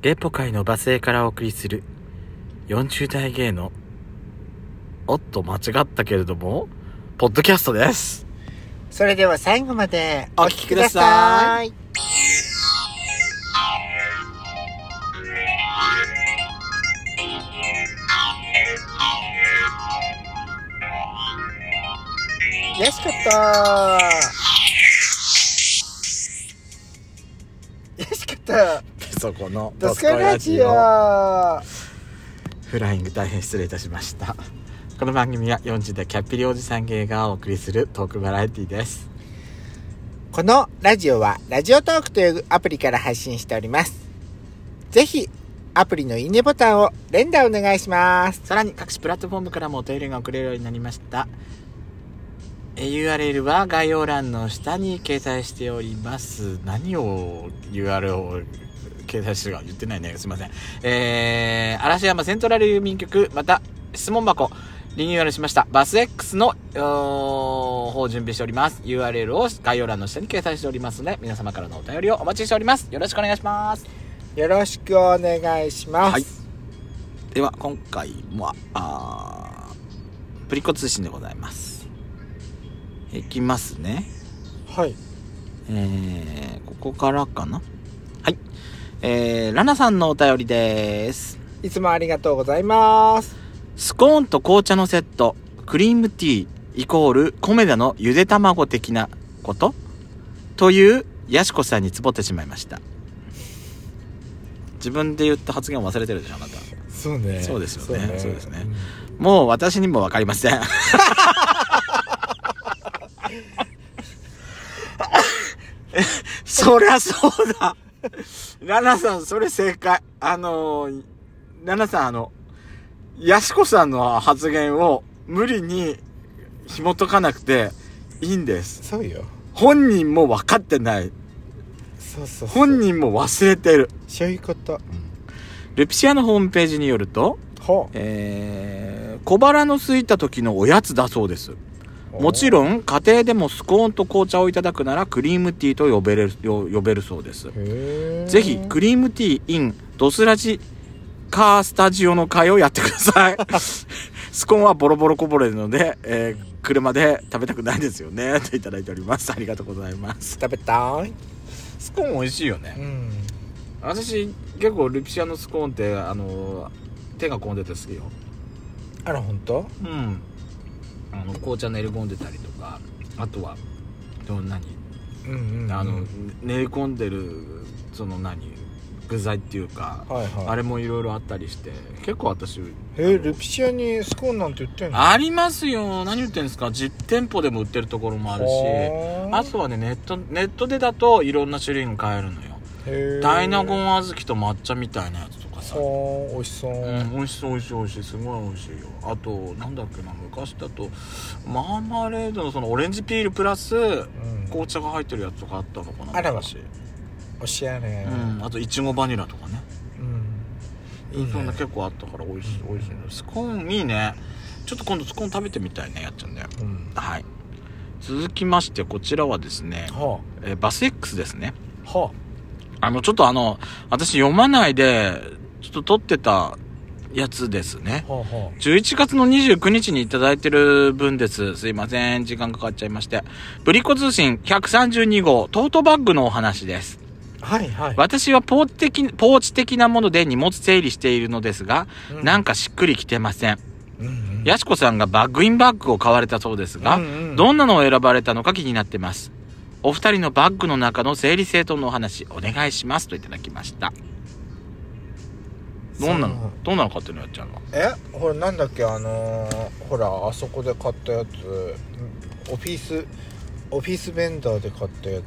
レポ界のバスへからお送りする40代芸のおっと間違ったけれどもポッドキャストです。それでは最後までお聞きください。よしかったよしかったペソコのドスカラジオ。フライング大変失礼いたしました。この番組は40代キャッピリおじさん芸がお送りするトークバラエティです。このラジオはラジオトークというアプリから配信しております。ぜひアプリのいいねボタンを連打お願いします。さらに各種プラットフォームからもお便りが送れるようになりました。えー URL は概要欄の下に掲載しております。何を URL を掲載してるか言ってないね。すいません。えー、嵐山セントラル郵便局また質問箱リニューアルしました。バス X の方を準備しております。URL を概要欄の下に掲載しておりますので皆様からのお便りをお待ちしております。よろしくお願いします。よろしくお願いします、はい。では今回はあープリコ通信でございます。いきますね。はい。えー、ここからかな。はいえー、ラナさんのお便りです。いつもありがとうございます。スコーンと紅茶のセットクリームティーイコールコメダのゆで卵的なこと？というヤシコさんにつぼってしまいました。自分で言った発言を忘れてるでしょあなた。そうね。そうですよね。そうですね。もう私にも分かりません。そりゃそうだ ラナさんそれ正解。あのーラナさんあのヤシコさんの発言を無理に紐解かなくていいんです。そうよ。本人も分かってない。そうそう本人も忘れてる。そういうこと。ルピシアのホームページによるとほえー小腹の空いた時のおやつだそうです。うもちろん家庭でもスコーンと紅茶をいただくならクリームティーと呼べるよ呼べるそうです。ぜひクリームティー in ドスラジカースタジオの会をやってください。スコーンはボロボロこぼれるので、えー車で食べたくないですよね。といただいております。ありがとうございます。食べたい。スコーン美味しいよね。うん。私結構ルピシアのスコーンってあの手が込んでて好きよ。あら本当うんあの紅茶練り込んでたりとかあとはでも何うんうんうん。あの練り込んでるその何具材っていうか、はいはい。あれもいろいろあったりして結構私えールピシアにスコーンなんて売ってんの？ありますよ。何言ってんですか？実店舗でも売ってるところもあるしあ。とはねネットネットでだといろんな種類が買えるのよ。へー。大納言小豆と抹茶みたいなやつとかさほー美味しそう、うん、美味しそう美味しい美味しいすごい美味しいよ。あとなんだっけな昔だとマーマレードのそのオレンジピールプラスうん。紅茶が入ってるやつとかあったのかなあらま昔。おしゃれ。うんあといちごバニラとかね。うん。いいね。そんな結構あったから美味しい美味しいのスコーンいいね。ちょっと今度スコーン食べてみたいねやっちゃうんだようん。はい。続きましてこちらはですね、はえーバス X ですね。あ。はあのちょっとあの私読まないでちょっと撮ってたやつですねあはあは11月の29日にいただいてる分です。すいません。時間かかっちゃいまして。ブリコ通信132号トートバッグのお話です。あはいはい私はポーチ的、ポーチ的なもので荷物整理しているのですが、うんなんかしっくりきてません。うんうんやしこさんがバッグインバッグを買われたそうですが、うんうんどんなのを選ばれたのか気になってます。お二人のバッグの中の整理整頓のお話お願いしますといただきました。どんなの？どんなの買ってるのやっちゃんは。え？ほらなんだっけ？あのーほらあそこで買ったやつ。オフィスオフィスベンダーで買ったやつ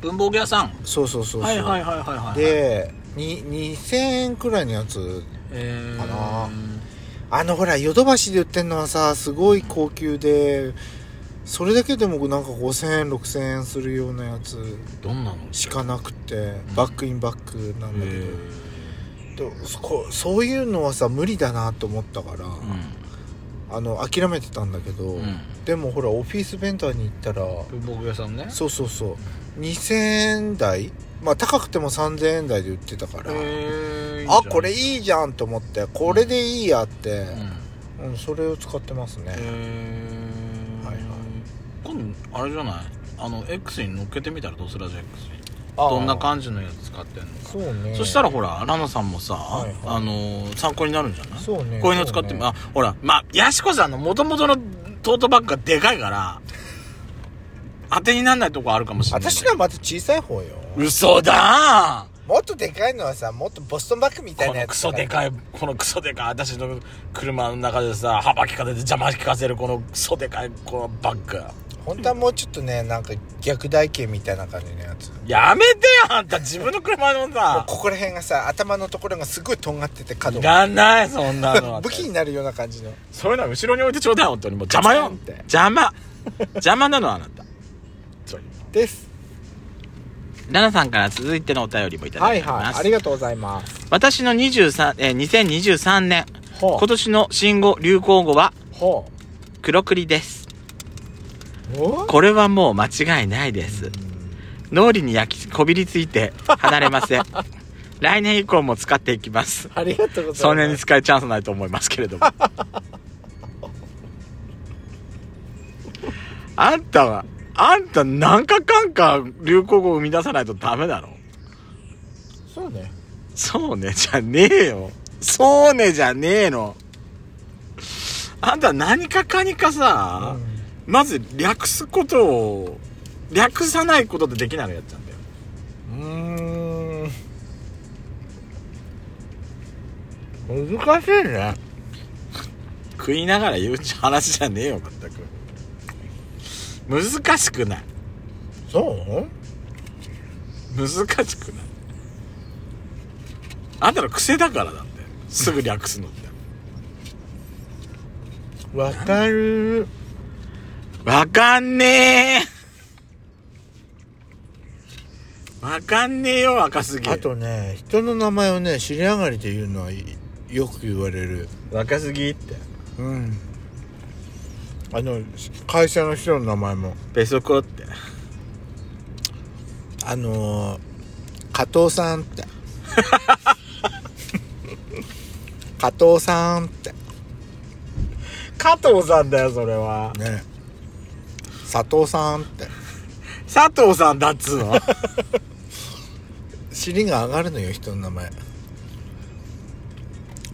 文房具屋さん？そうそうそうそう。はいはいはいはいはい。、でに2000円くらいのやつえー、かなあのほらヨドバシで売ってんのはさすごい高級でそれだけでもなんか5000円6000円するようなやつどんなの？しかなくてバックインバックなんだけえど、でそこそういうのはさ無理だなと思ったから、あの諦めてたんだけど、うん、うん、でもほらオフィスベンダーに行ったら文房具屋さんね。そうそうそう。2000円台？まあ高くても3000円台で売ってたから、へあこれいいいじゃんと思ってこれでいいやってうん。うん、それを使ってますね、今度あれじゃない？あの X に乗っけてみたらどうする？ラジオ X に。どんな感じのやつ使ってんの？かそうね。そしたらほらラナさんもさ、はいはい。あのー参考になるんじゃない？そうね。こういうの使ってみ、そうあほらまあやしこさんの元々のトートバッグがでかいから当てにならないとこあるかもしれない。私のはまた小さい方よ。嘘だもっとでかいのはさもっとボストンバッグみたいこのクなやつソでかいこのクソでかい私の車の中でさ幅利かせて邪魔聞かせるこのクソでかいこのバッグ本当はもうちょっとねなんか逆台形みたいな感じのやつ。やめてよあんた自分の車のもうさここら辺がさ頭のところがすごいとんがってて角いがらないそんなの 武器になるような感じの。そういうのは後ろに置いてちょうだい本当に。もう邪魔よ。カチンって。邪魔。邪魔なのあなた。そうです。ラナさんから続いてのお便りもいただはいいております、はいありがとうございます。私の23、えー2023年。ほ今年の新語・流行語はほ黒栗ですこれはもう間違いないです。脳裏に焼きこびりついて離れません。来年以降も使っていきます。ありがとうございます。そんなに使えるチャンスないと思いますけれども。あんたはあんた何かかんか流行語を生み出さないとダメだろ。そうね。そうねじゃねえよ。そうねじゃねえの。あんた何かかにかさ、まず略すことを略さないことでできないのやっちゃうんだよ。うーん。難しいね。食いながら言う話じゃねえよ全く。難しくない。そう？難しくない。あんたの癖だからだって。すぐ略すのって。わかるわかんねえ。わかんねえよ若すぎあとね人の名前をね尻上がりで言うのはいよく言われる。若すぎって。うん。あの会社の人の名前も。ペソコって。あのー、加藤さんって。加藤さんって。加藤さんだよそれは。ね佐藤さんって。佐藤さんだっつうの？尻が上がるのよ人の名前。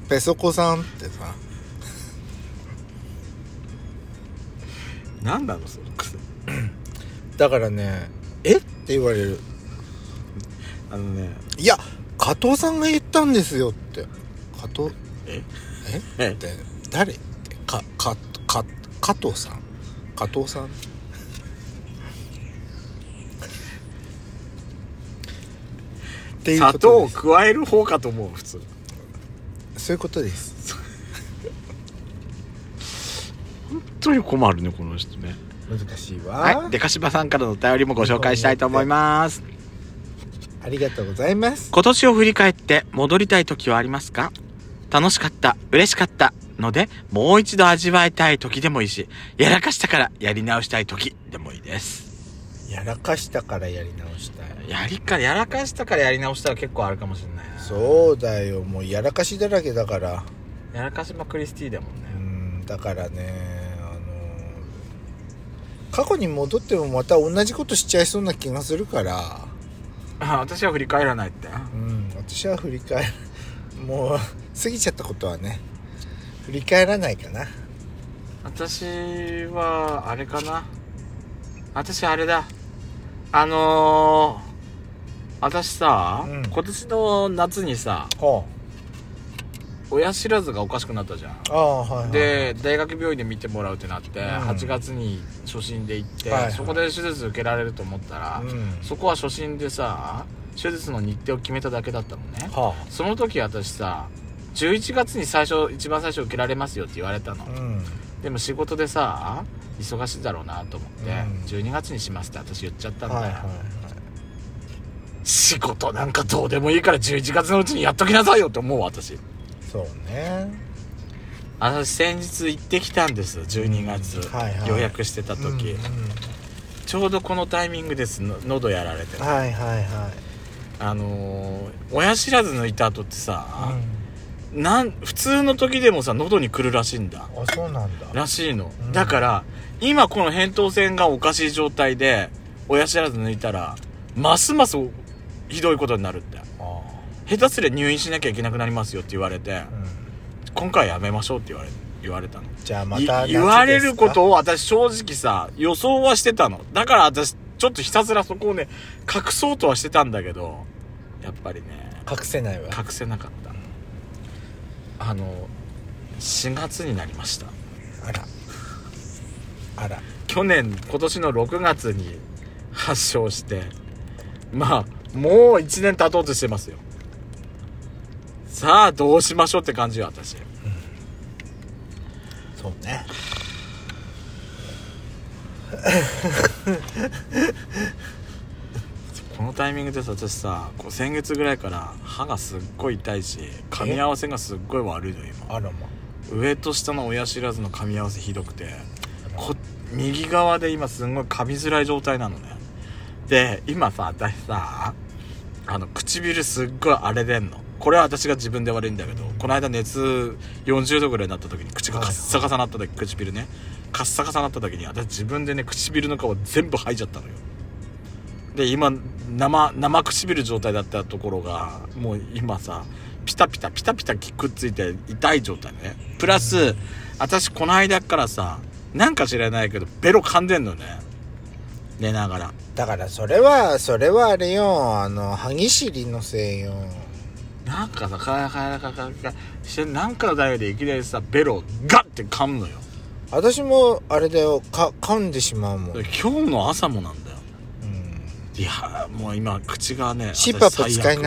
ペソコさんってさ。何なのその癖 だからねえ？って言われる。あのね。いや加藤さんが言ったんですよって。加藤？え？え？えって。誰？ってかかか加藤さん。加藤さん？っていう砂糖を加える方かと思う普通。そういうことです。本当に困るねこの人ね。難しいわ、はい。でかしばさんからのお便りもご紹介したいと思います。ありがとうございます。今年を振り返って戻りたい時はありますか？楽しかった嬉しかったのでもう一度味わいたい時でもいいしやらかしたからやり直したい時でもいいですやらかしたからやり直したい。やりかやらかしたからやり直したら結構あるかもしれないな。そうだよ。もうやらかしだらけだから。やらかしまクリスティだもんうねん。だからねあの過去に戻ってもまた同じことしちゃいそうな気がするから。あ私は振り返らないって。うん私は振り返るもう過ぎちゃったことはね振り返らないかな。私はあれかな。私あれだあのー、私さ、うん。今年の夏にさは親知らずがおかしくなったじゃん。あああはいはい。で大学病院で見てもらうってなって、ん。8月に初診で行って、はいはい。そこで手術受けられると思ったら、うん。そこは初診でさ手術の日程を決めただけだったのね。はその時私さ11月に最初一番最初受けられますよって言われたの、あうん。でも仕事でさ忙しいだろうなと思って、うん。12月にしますって私言っちゃったんだよ、はいはいはい。仕事なんかどうでもいいから11月のうちにやっときなさいよって思う私。そうね。私先日行ってきたんです12月、はいはい。予約してた時、うんうん。ちょうどこのタイミングですの喉やられて。はいはいはい。あのー親知らず抜いた後ってさ、うなん普通の時でもさ喉に来るらしいんだ。んあそうなんだ。らしいの、うん。だから今この扁桃腺がおかしい状態で親知らず抜いたらますますひどいことになるって。あ下手すりゃ入院しなきゃいけなくなりますよって言われてあ、うん、今回やめましょうって言われ言われたの。じゃあまいた言われるこをとを私正直さ予想はしてたの。だから私ちょっとひたすらそこをね隠そうとはしてたんだけどやっぱりね隠せないわ。隠せなかった。あの4月になりましたあら。去年今年の6月に発症してまあもう1年経とうとしてますよ。さあどうしましょうって感じよ私。そうね。このタイミングでさ私さこう先月ぐらいから歯がすっごい痛いし噛み合わせがすっごい悪いの今。あらま。上と下の親知らずの噛み合わせひどくて。こ右側で今すんごい噛みづらい状態なのね。で今さ私さあの唇すっごい荒れてんの。これは私が自分で悪いんだけどこの間熱40度ぐらいになった時に口がカッサカサになった時唇ね。カッサカサになった時に私自分でね唇の皮全部剥いちゃったのよ。で今生生唇状態だったところがもう今さピタピタピタピタくっついて痛い状態ね。プラス私この間からさなんか知らないけどベロ噛んでんのね。寝ながら。だからそれはそれはあれよ。あの歯ぎしりのせいよ。なんかさカラカラカラカラカラしてなんかの台でいきなりさベロをガッて噛むのよ私もあれだよか噛んでしまうもん、うん、今日の朝もなんだよいやもう今口がねシッパップ使いな